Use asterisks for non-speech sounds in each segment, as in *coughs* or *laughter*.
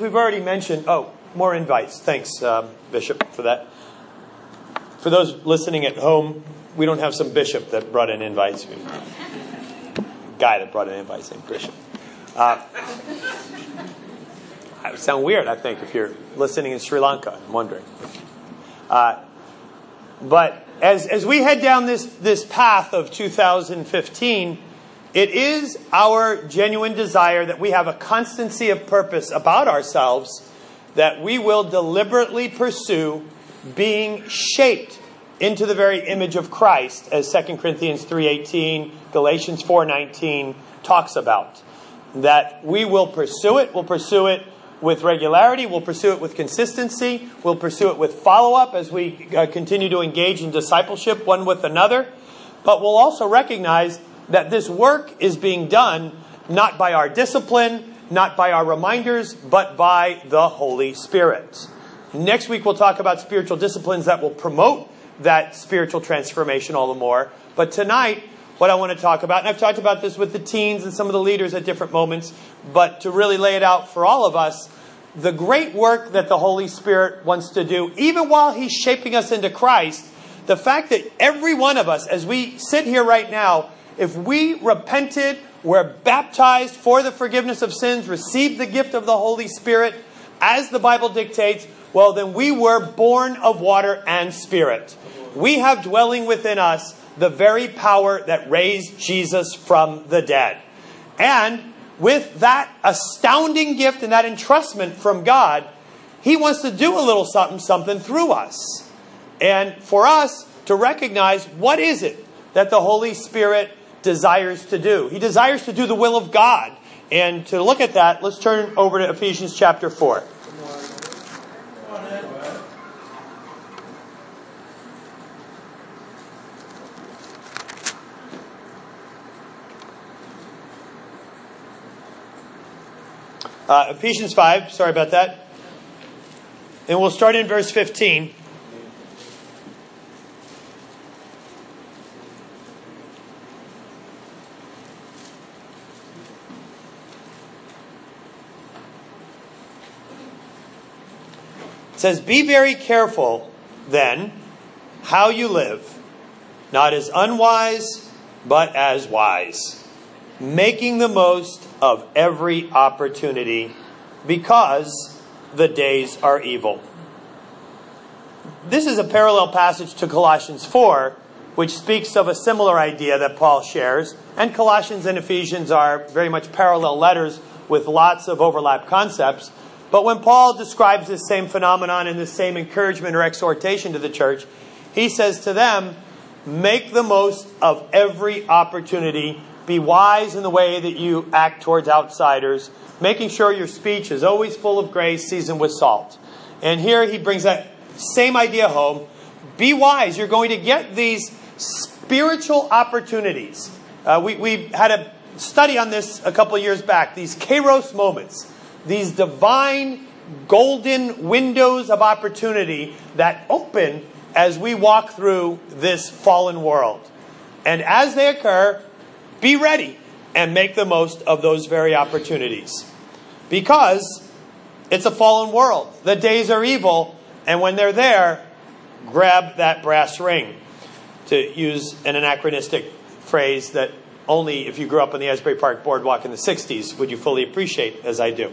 We've already mentioned, oh, more invites. Thanks, um, Bishop, for that. For those listening at home, we don't have some bishop that brought in invites. Guy that brought in invites named Bishop. Uh, that would sound weird, I think, if you're listening in Sri Lanka. I'm wondering. Uh, but as, as we head down this, this path of 2015, it is our genuine desire that we have a constancy of purpose about ourselves, that we will deliberately pursue being shaped into the very image of Christ, as 2 Corinthians 3.18, Galatians 4.19 talks about. That we will pursue it, we'll pursue it with regularity, we'll pursue it with consistency, we'll pursue it with follow up as we uh, continue to engage in discipleship one with another. But we'll also recognize that this work is being done not by our discipline, not by our reminders, but by the Holy Spirit. Next week, we'll talk about spiritual disciplines that will promote that spiritual transformation all the more. But tonight, what I want to talk about, and I've talked about this with the teens and some of the leaders at different moments, but to really lay it out for all of us, the great work that the Holy Spirit wants to do, even while He's shaping us into Christ, the fact that every one of us, as we sit here right now, if we repented, were baptized for the forgiveness of sins, received the gift of the Holy Spirit, as the Bible dictates, well, then we were born of water and spirit. We have dwelling within us the very power that raised Jesus from the dead. And with that astounding gift and that entrustment from God, He wants to do a little something, something through us. And for us to recognize what is it that the Holy Spirit desires to do. He desires to do the will of God. And to look at that, let's turn over to Ephesians chapter 4. Uh, Ephesians 5, sorry about that. And we'll start in verse 15. It says, Be very careful then how you live, not as unwise, but as wise, making the most of every opportunity because the days are evil. This is a parallel passage to Colossians 4, which speaks of a similar idea that Paul shares. And Colossians and Ephesians are very much parallel letters with lots of overlap concepts. But when Paul describes this same phenomenon and this same encouragement or exhortation to the church, he says to them, Make the most of every opportunity. Be wise in the way that you act towards outsiders, making sure your speech is always full of grace, seasoned with salt. And here he brings that same idea home. Be wise. You're going to get these spiritual opportunities. Uh, we, we had a study on this a couple of years back, these kairos moments these divine golden windows of opportunity that open as we walk through this fallen world. And as they occur, be ready and make the most of those very opportunities. Because it's a fallen world. The days are evil, and when they're there, grab that brass ring. To use an anachronistic phrase that only if you grew up on the Asbury Park Boardwalk in the 60s would you fully appreciate, as I do.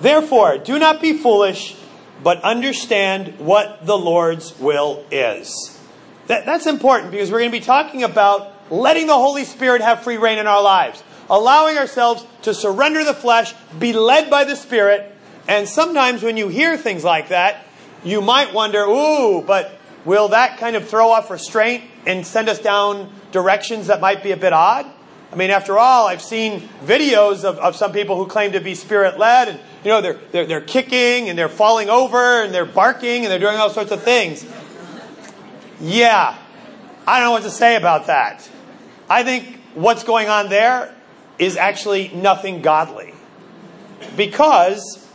Therefore, do not be foolish, but understand what the Lord's will is. That, that's important because we're going to be talking about letting the Holy Spirit have free rein in our lives, allowing ourselves to surrender the flesh, be led by the Spirit. And sometimes when you hear things like that, you might wonder, ooh, but will that kind of throw off restraint and send us down directions that might be a bit odd? I mean, after all, I've seen videos of, of some people who claim to be spirit led, and you know, they're, they're, they're kicking and they're falling over and they're barking and they're doing all sorts of things. Yeah, I don't know what to say about that. I think what's going on there is actually nothing godly. Because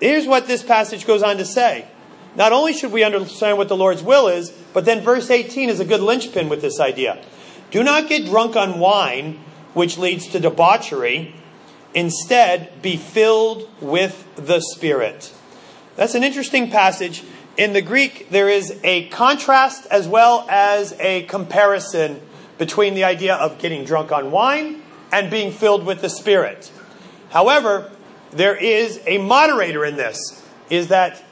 here's what this passage goes on to say. Not only should we understand what the Lord's will is, but then verse 18 is a good linchpin with this idea. Do not get drunk on wine, which leads to debauchery Instead, be filled with the Spirit. That's an interesting passage. In the Greek, there is a contrast as well as a comparison between the idea of getting drunk on wine and being filled with the Spirit. However, there is a moderator in this, is that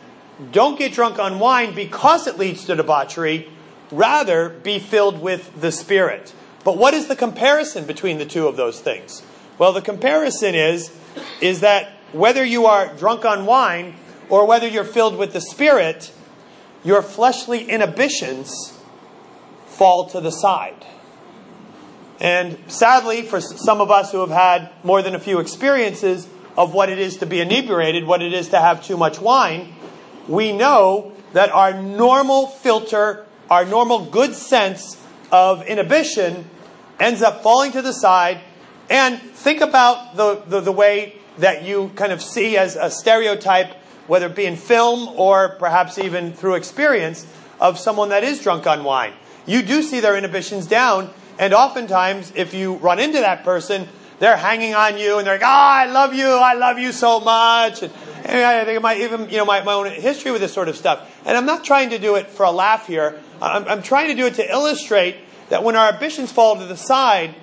don't get drunk on wine because it leads to debauchery, rather be filled with the Spirit. But what is the comparison between the two of those things? Well, the comparison is, is that whether you are drunk on wine or whether you're filled with the Spirit, your fleshly inhibitions fall to the side. And sadly, for some of us who have had more than a few experiences of what it is to be inebriated, what it is to have too much wine, we know that our normal filter, our normal good sense of inhibition ends up falling to the side. And think about the, the, the way that you kind of see as a stereotype, whether it be in film or perhaps even through experience, of someone that is drunk on wine. You do see their inhibitions down, and oftentimes, if you run into that person, they're hanging on you and they're like, "Ah, oh, I love you, I love you so much." And, I think my even you know my, my own history with this sort of stuff. And I'm not trying to do it for a laugh here. I'm, I'm trying to do it to illustrate that when our ambitions fall to the side,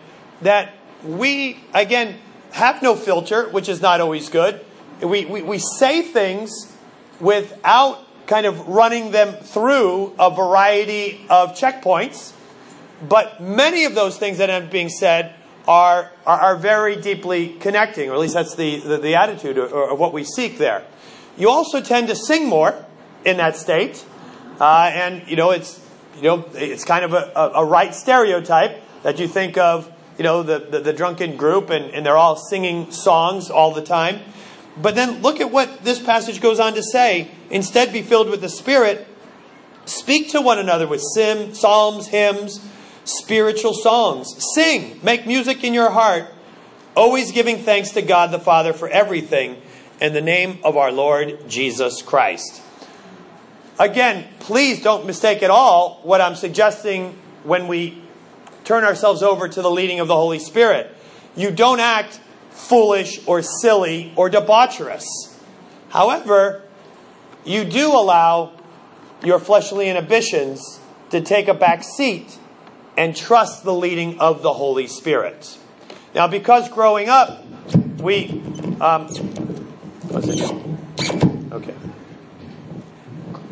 that we again have no filter, which is not always good. We, we, we say things without kind of running them through a variety of checkpoints. But many of those things that end up being said are, are, are very deeply connecting, or at least that's the, the, the attitude of, what we seek there. You also tend to sing more in that state, uh, and you know it's you know it's kind of a, a, a, right stereotype that you think of you know the, the, the drunken group and, and they're all singing songs all the time. But then look at what this passage goes on to say. Instead, be filled with the Spirit. Speak to one another with sim, psalms, hymns spiritual songs. Sing, make music in your heart, always giving thanks to God the Father for everything in the name of our Lord Jesus Christ. Again, please don't mistake at all what I'm suggesting when we turn ourselves over to the leading of the Holy Spirit. You don't act foolish or silly or debaucherous. However, you do allow your fleshly inhibitions to take a back seat and trust the leading of the Holy Spirit. Now, because growing up, we. Um? Okay.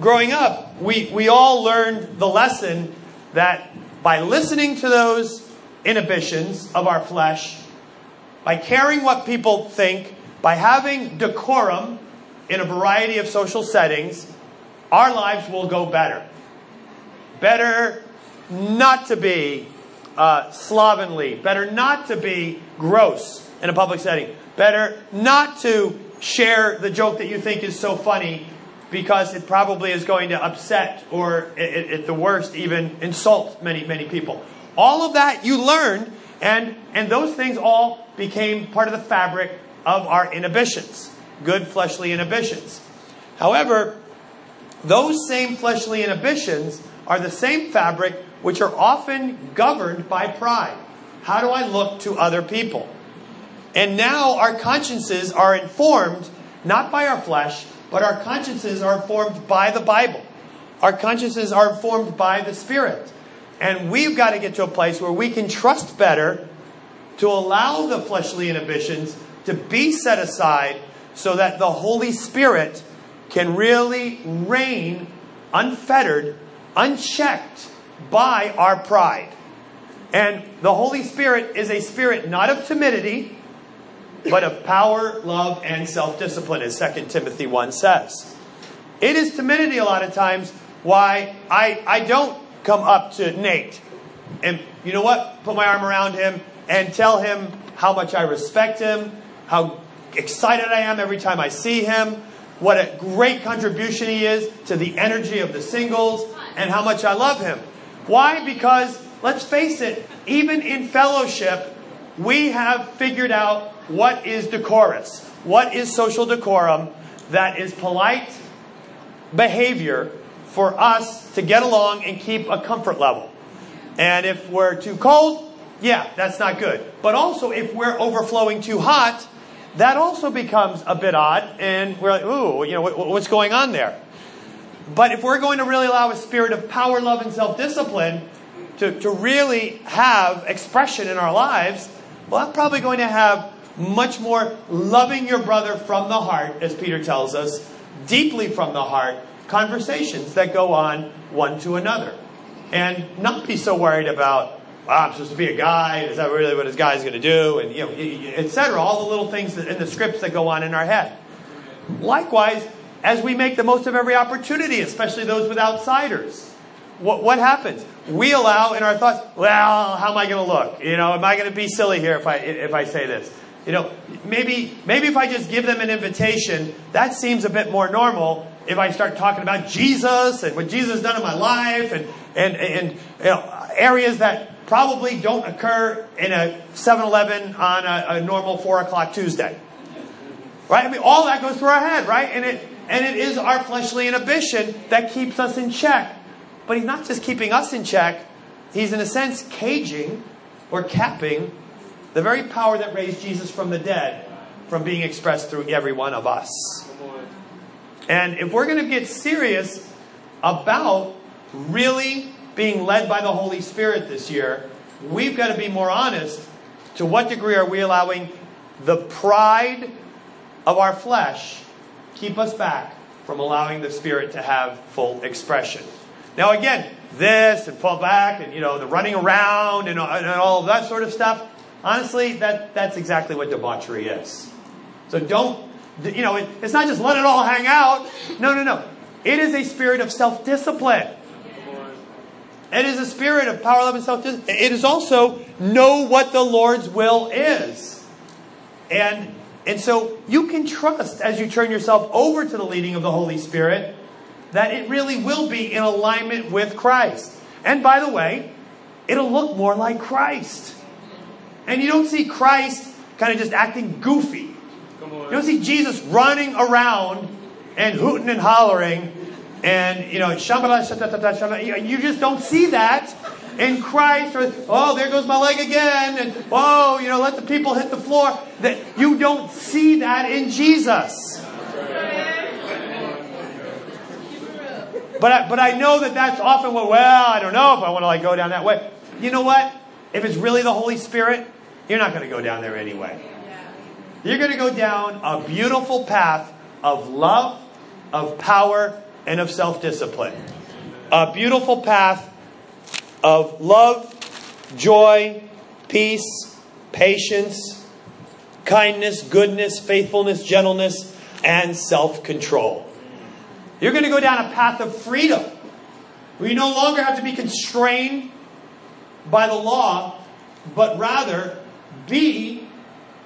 Growing up, we, we all learned the lesson that by listening to those inhibitions of our flesh, by caring what people think, by having decorum in a variety of social settings, our lives will go better. Better not to be uh, slovenly, better not to be gross in a public setting, better not to share the joke that you think is so funny because it probably is going to upset or, at the worst, even insult many, many people. All of that you learned, and, and those things all became part of the fabric of our inhibitions, good fleshly inhibitions. However, those same fleshly inhibitions are the same fabric which are often governed by pride. How do I look to other people? And now our consciences are informed not by our flesh, but our consciences are informed by the Bible. Our consciences are informed by the Spirit. And we've got to get to a place where we can trust better to allow the fleshly inhibitions to be set aside so that the Holy Spirit can really reign unfettered, unchecked by our pride. And the Holy Spirit is a spirit not of timidity, but of power, love, and self discipline, as 2 Timothy 1 says. It is timidity a lot of times why I, I don't come up to Nate and, you know what, put my arm around him and tell him how much I respect him, how excited I am every time I see him, what a great contribution he is to the energy of the singles, and how much I love him. Why? Because, let's face it, even in fellowship, we have figured out what is decorous, what is social decorum that is polite behavior for us to get along and keep a comfort level. And if we're too cold, yeah, that's not good. But also, if we're overflowing too hot, that also becomes a bit odd, and we're like, ooh, you know, what, what's going on there? But if we're going to really allow a spirit of power, love, and self discipline to, to really have expression in our lives, well, I'm probably going to have much more loving your brother from the heart, as Peter tells us, deeply from the heart, conversations that go on one to another. And not be so worried about, I'm supposed to be a guy, is that really what his guy's going to do? And, you know, etc. All the little things in the scripts that go on in our head. Likewise, as we make the most of every opportunity, especially those with outsiders, what, what happens? We allow in our thoughts, well, how am I going to look? You know, am I going to be silly here if I, if I say this? You know, maybe, maybe if I just give them an invitation, that seems a bit more normal if I start talking about Jesus and what Jesus has done in my life and, and, and you know, areas that probably don't occur in a 7 Eleven on a, a, normal 4 o'clock Tuesday. Right? I mean, all that goes through our head, right? And it, and it is our fleshly inhibition that keeps us in check. But he's not just keeping us in check, he's in a sense caging or capping the very power that raised Jesus from the dead from being expressed through every one of us. And if we're going to get serious about really being led by the Holy Spirit this year, we've got to be more honest. To what degree are we allowing the pride of our flesh keep us back from allowing the Spirit to have full expression? Now, again, this and fall back and you know the running around and, uh, and all that sort of stuff. Honestly, that, that's exactly what debauchery is. So don't you know, it, it's not just let it all hang out. No, no, no. It is a spirit of self discipline. It is a spirit of power, love, and self discipline. It is also know what the Lord's will is. And, and so you can trust as you turn yourself over to the leading of the Holy Spirit that it really will be in alignment with Christ. And by the way, it'll look more like Christ. And you don't see Christ kind of just acting goofy. You don't see Jesus running around and hooting and hollering and, you know, you just don't see that in Christ. Or, oh, there goes my leg again. And, oh, you know, let the people hit the floor. That You don't see that in Jesus. But I, but I know that that's often what, well, I don't know if I want to like go down that way. You know what? If it's really the Holy Spirit, you're not going to go down there anyway. You're going to go down a beautiful path of love, of power, and of self discipline. A beautiful path of love, joy, peace, patience, kindness, goodness, faithfulness, gentleness, and self control. You're going to go down a path of freedom where you no longer have to be constrained by the law, but rather be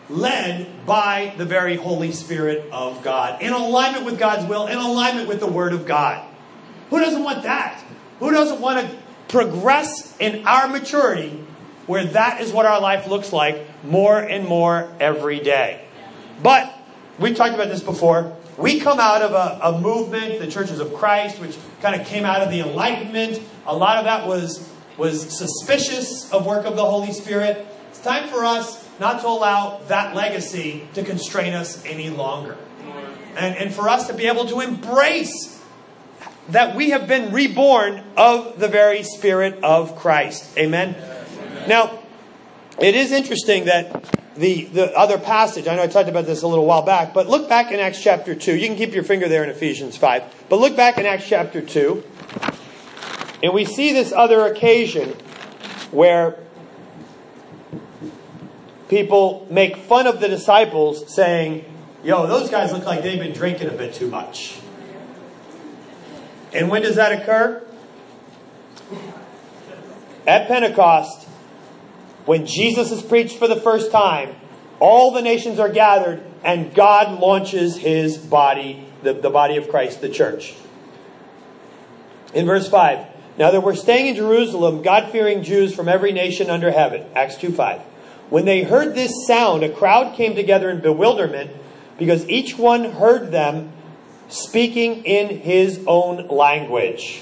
led by the very Holy Spirit of God, in alignment with God's will, in alignment with the Word of God. Who doesn't want that? Who doesn't want to progress in our maturity where that is what our life looks like more and more every day? But we've talked about this before. We come out of a, a movement, the Churches of Christ, which kind of came out of the Enlightenment. A lot of that was, was suspicious of work of the Holy Spirit. It's time for us not to allow that legacy to constrain us any longer. And, and for us to be able to embrace that we have been reborn of the very Spirit of Christ. Amen? Amen. Now, it is interesting that the, the other passage, I know I talked about this a little while back, but look back in Acts chapter 2. You can keep your finger there in Ephesians 5. But look back in Acts chapter 2, and we see this other occasion where people make fun of the disciples, saying, Yo, those guys look like they've been drinking a bit too much. And when does that occur? At Pentecost, when Jesus is preached for the first time, all the nations are gathered, and God launches his body, the, the body of Christ, the church. In verse 5, now that we're staying in Jerusalem, God fearing Jews from every nation under heaven. Acts 2 5. When they heard this sound, a crowd came together in bewilderment because each one heard them speaking in his own language.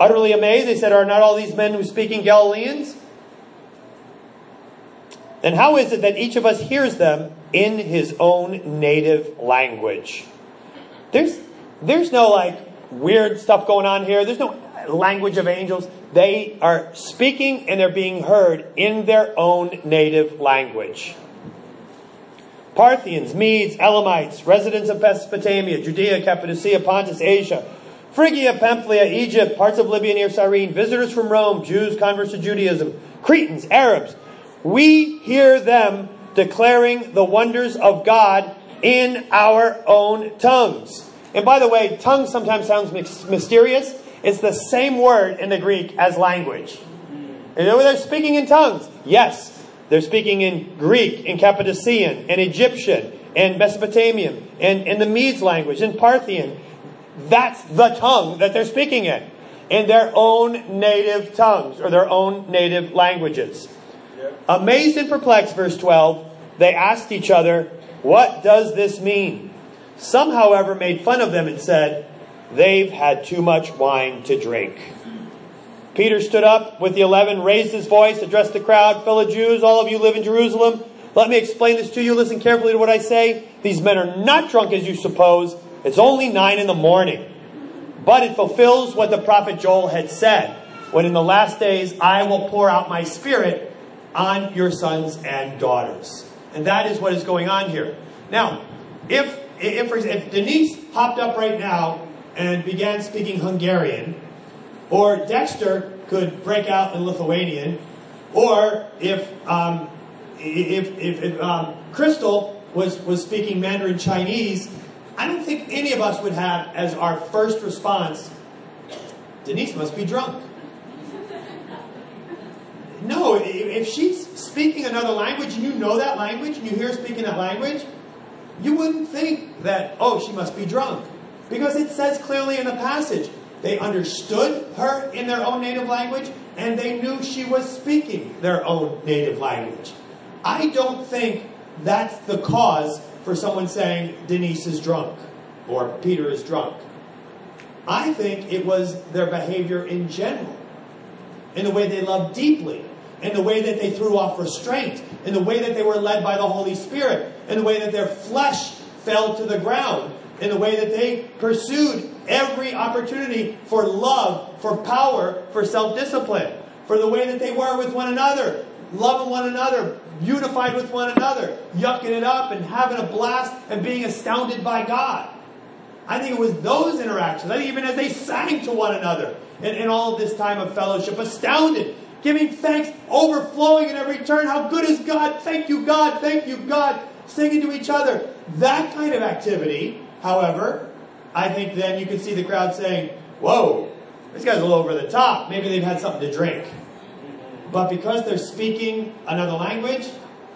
Utterly amazed, they said, Are not all these men who speak in Galileans? then how is it that each of us hears them in his own native language? There's, there's no like weird stuff going on here. There's no language of angels. They are speaking and they're being heard in their own native language. Parthians, Medes, Elamites, residents of Mesopotamia, Judea, Cappadocia, Pontus, Asia, Phrygia, Pamphylia, Egypt, parts of Libya near Cyrene, visitors from Rome, Jews, converts to Judaism, Cretans, Arabs. We hear them declaring the wonders of God in our own tongues. And by the way, tongue sometimes sounds mysterious. It's the same word in the Greek as language. And they're speaking in tongues. Yes, they're speaking in Greek, in Cappadocian, in Egyptian, in Mesopotamian, and in the Medes language, in Parthian. That's the tongue that they're speaking in, in their own native tongues or their own native languages. Amazed and perplexed, verse 12, they asked each other, What does this mean? Some, however, made fun of them and said, They've had too much wine to drink. Peter stood up with the eleven, raised his voice, addressed the crowd, fellow Jews, all of you live in Jerusalem. Let me explain this to you. Listen carefully to what I say. These men are not drunk as you suppose. It's only nine in the morning. But it fulfills what the prophet Joel had said when in the last days I will pour out my spirit on your sons and daughters. And that is what is going on here. Now, if, if, if Denise hopped up right now and began speaking Hungarian, or Dexter could break out in Lithuanian, or if um, if, if, if um, Crystal was, was speaking Mandarin Chinese, I don't think any of us would have as our first response, Denise must be drunk. No, if she's speaking another language and you know that language and you hear her speaking that language, you wouldn't think that, oh, she must be drunk. Because it says clearly in the passage, they understood her in their own native language, and they knew she was speaking their own native language. I don't think that's the cause for someone saying Denise is drunk or Peter is drunk. I think it was their behavior in general, in the way they loved deeply, in the way that they threw off restraint, in the way that they were led by the Holy Spirit, in the way that their flesh fell to the ground, in the way that they pursued every opportunity for love, for power, for self discipline, for the way that they were with one another, loving one another, unified with one another, yucking it up and having a blast and being astounded by God. I think it was those interactions. I think even as they sang to one another in, in all of this time of fellowship, astounded, giving thanks, overflowing in every turn. How good is God? Thank you, God. Thank you, God. Singing to each other. That kind of activity However, I think then you can see the crowd saying, Whoa, this guy's a little over the top. Maybe they've had something to drink. But because they're speaking another language,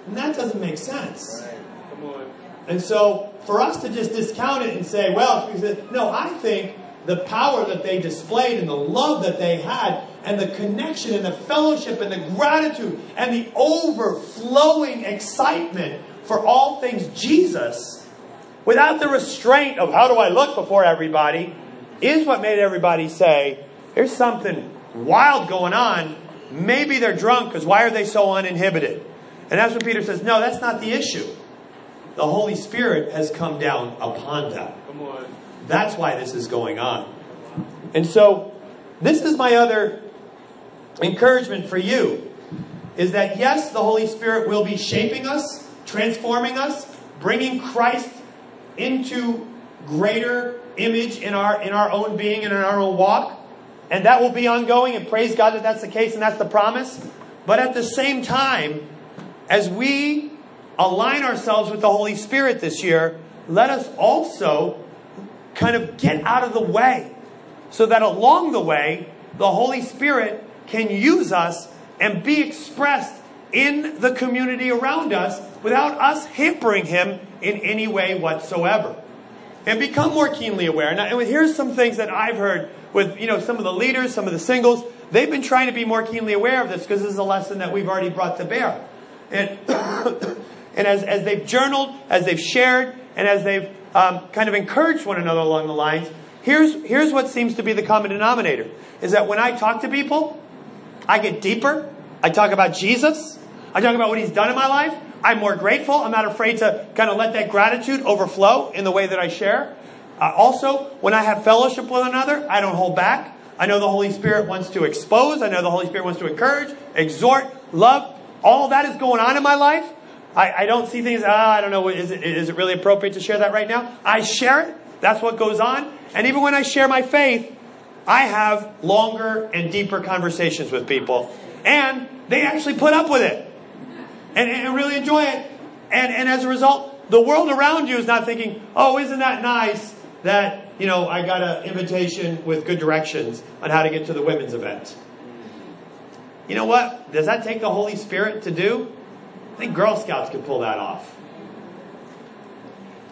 that doesn't make sense. And so for us to just discount it and say, well, no, I think the power that they displayed and the love that they had and the connection and the fellowship and the gratitude and the overflowing excitement for all things Jesus without the restraint of how do I look before everybody, is what made everybody say, there's something wild going on. Maybe they're drunk because why are they so uninhibited? And that's what Peter says, no, that's not the issue. The Holy Spirit has come down upon them. Come on. That's why this is going on. And so, this is my other encouragement for you is that yes, the Holy Spirit will be shaping us, transforming us, bringing Christ into greater image in our in our own being and in our own walk. And that will be ongoing and praise god that that's the case and that's the promise. But at the same time as we align ourselves with the holy spirit this year let us also kind of get out of the way so that along the way the holy spirit can use us and be expressed in the community around us without us hampering him in any way whatsoever. And become more keenly aware. And here's some things that I've heard with you know some of the leaders, some of the singles. They've been trying to be more keenly aware of this because this is a lesson that we've already brought to bear. And, *coughs* and as, as they've journaled, as they've shared, and as they've um, kind of encouraged one another along the lines, here's, here's what seems to be the common denominator is that when I talk to people, I get deeper. I talk about Jesus. I talk about what He's done in my life. I'm more grateful. I'm not afraid to kind of let that gratitude overflow in the way that I share. Uh, also, when I have fellowship with another, I don't hold back. I know the Holy Spirit wants to expose. I know the Holy Spirit wants to encourage, exhort, love. All that is going on in my life. I, I don't see things, ah, I don't know, is it, is it really appropriate to share that right now? I share it. That's what goes on. And even when I share my faith, I have longer and deeper conversations with people. And they actually put up with it and, and really enjoy it. And, and as a result, the world around you is not thinking, oh, isn't that nice that, you know, I got an invitation with good directions on how to get to the women's event. You know what? Does that take the Holy Spirit to do? I think Girl Scouts could pull that off.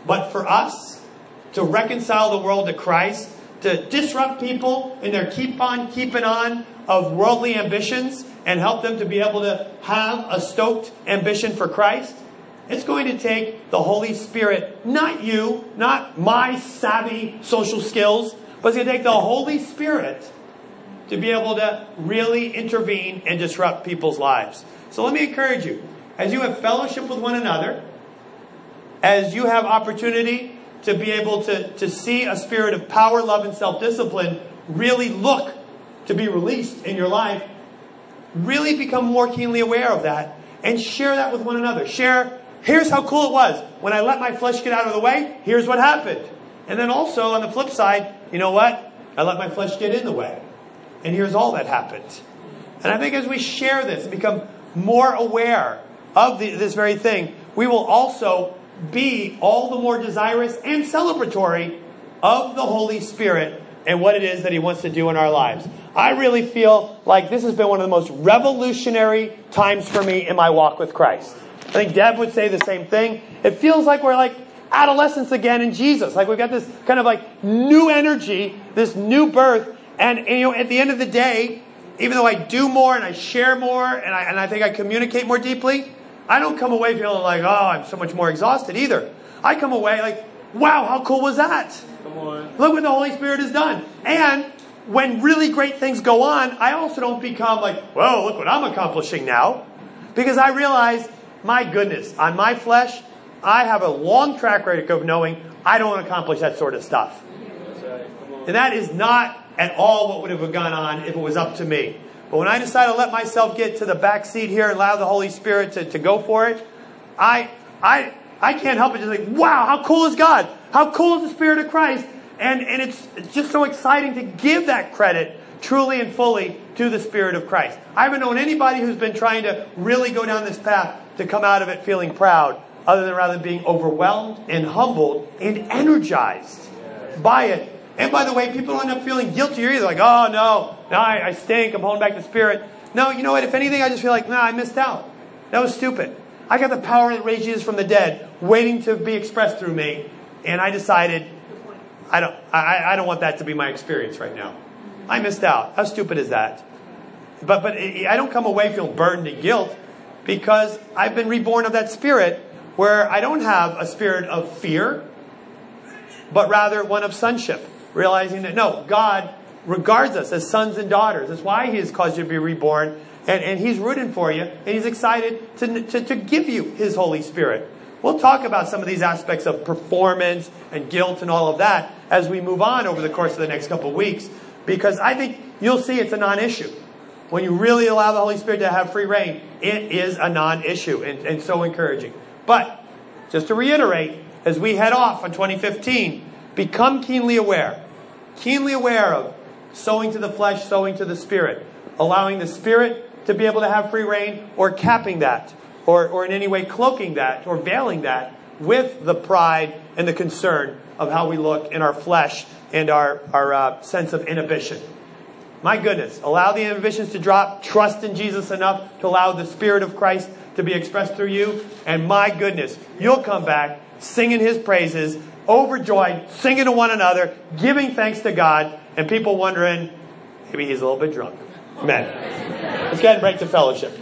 But for us to reconcile the world to Christ, to disrupt people in their keep on keeping on of worldly ambitions and help them to be able to have a stoked ambition for Christ, it's going to take the Holy Spirit, not you, not my savvy social skills, but it's going to take the Holy Spirit to be able to really intervene and disrupt people's lives. So let me encourage you, as you have fellowship with one another, as you have opportunity to be able to, to see a spirit of power, love, and self discipline really look to be released in your life, really become more keenly aware of that and share that with one another. Share, here's how cool it was. When I let my flesh get out of the way, here's what happened. And then also on the flip side, you know what? I let my flesh get in the way. And here's all that happened. And I think as we share this and become more aware of the, this very thing, we will also be all the more desirous and celebratory of the Holy Spirit and what it is that He wants to do in our lives. I really feel like this has been one of the most revolutionary times for me in my walk with Christ. I think Deb would say the same thing. It feels like we're like adolescents again in Jesus. Like we've got this kind of like new energy, this new birth. And, and you know, at the end of the day, even though I do more and I share more and I, and I think I communicate more deeply, I don't come away feeling like, oh, I'm so much more exhausted either. I come away like, wow, how cool was that? Come on. Look what the Holy Spirit has done. And when really great things go on, I also don't become like, well, look what I'm accomplishing now. Because I realize, my goodness, on my flesh, I have a long track record of knowing I don't accomplish that sort of stuff. And that is not at all what would have gone on if it was up to me. But when I decide to let myself get to the back seat here and allow the Holy Spirit to, to go for it, I, I, I can't help but just like, wow, how cool is God? How cool is the Spirit of Christ? And, and it's, just so exciting to give that credit truly and fully to the Spirit of Christ. I haven't known anybody who's been trying to really go down this path to come out of it feeling proud, other than rather than being overwhelmed and humbled and energized by it and by the way, people end up feeling guilty or either. Like, oh no, no, I, I stink. I'm holding back the spirit. No, you know what? If anything, I just feel like, nah, I missed out. That was stupid. I got the power that raised Jesus from the dead, waiting to be expressed through me, and I decided, I don't, I, I don't want that to be my experience right now. I missed out. How stupid is that? But, but I don't come away feeling burdened and guilt because I've been reborn of that spirit where I don't have a spirit of fear, but rather one of sonship realizing that no, God regards us as sons and daughters. That's why He has caused you to be reborn, and, and He's rooting for you, and He's excited to, to, to give you His Holy Spirit. We'll talk about some of these aspects of performance and guilt and all of that as we move on over the course of the next couple of weeks, because I think you'll see it's a non issue. When you really allow the Holy Spirit to have free rein, it is a non issue and, and so encouraging. But, just to reiterate, as we head off on 2015, become keenly aware keenly aware of sowing to the flesh, sowing to the spirit, allowing the spirit to be able to have free rein, or capping that, or, or in any way cloaking that, or veiling that with the pride and the concern of how we look in our flesh and our, our uh, sense of inhibition. My goodness, allow the inhibitions to drop, trust in Jesus enough to allow the Spirit of Christ to be expressed through you, and my goodness, you'll come back singing His praises overjoyed, singing to one another, giving thanks to God, and people wondering, maybe he's a little bit drunk. Amen. Let's go ahead and break the fellowship.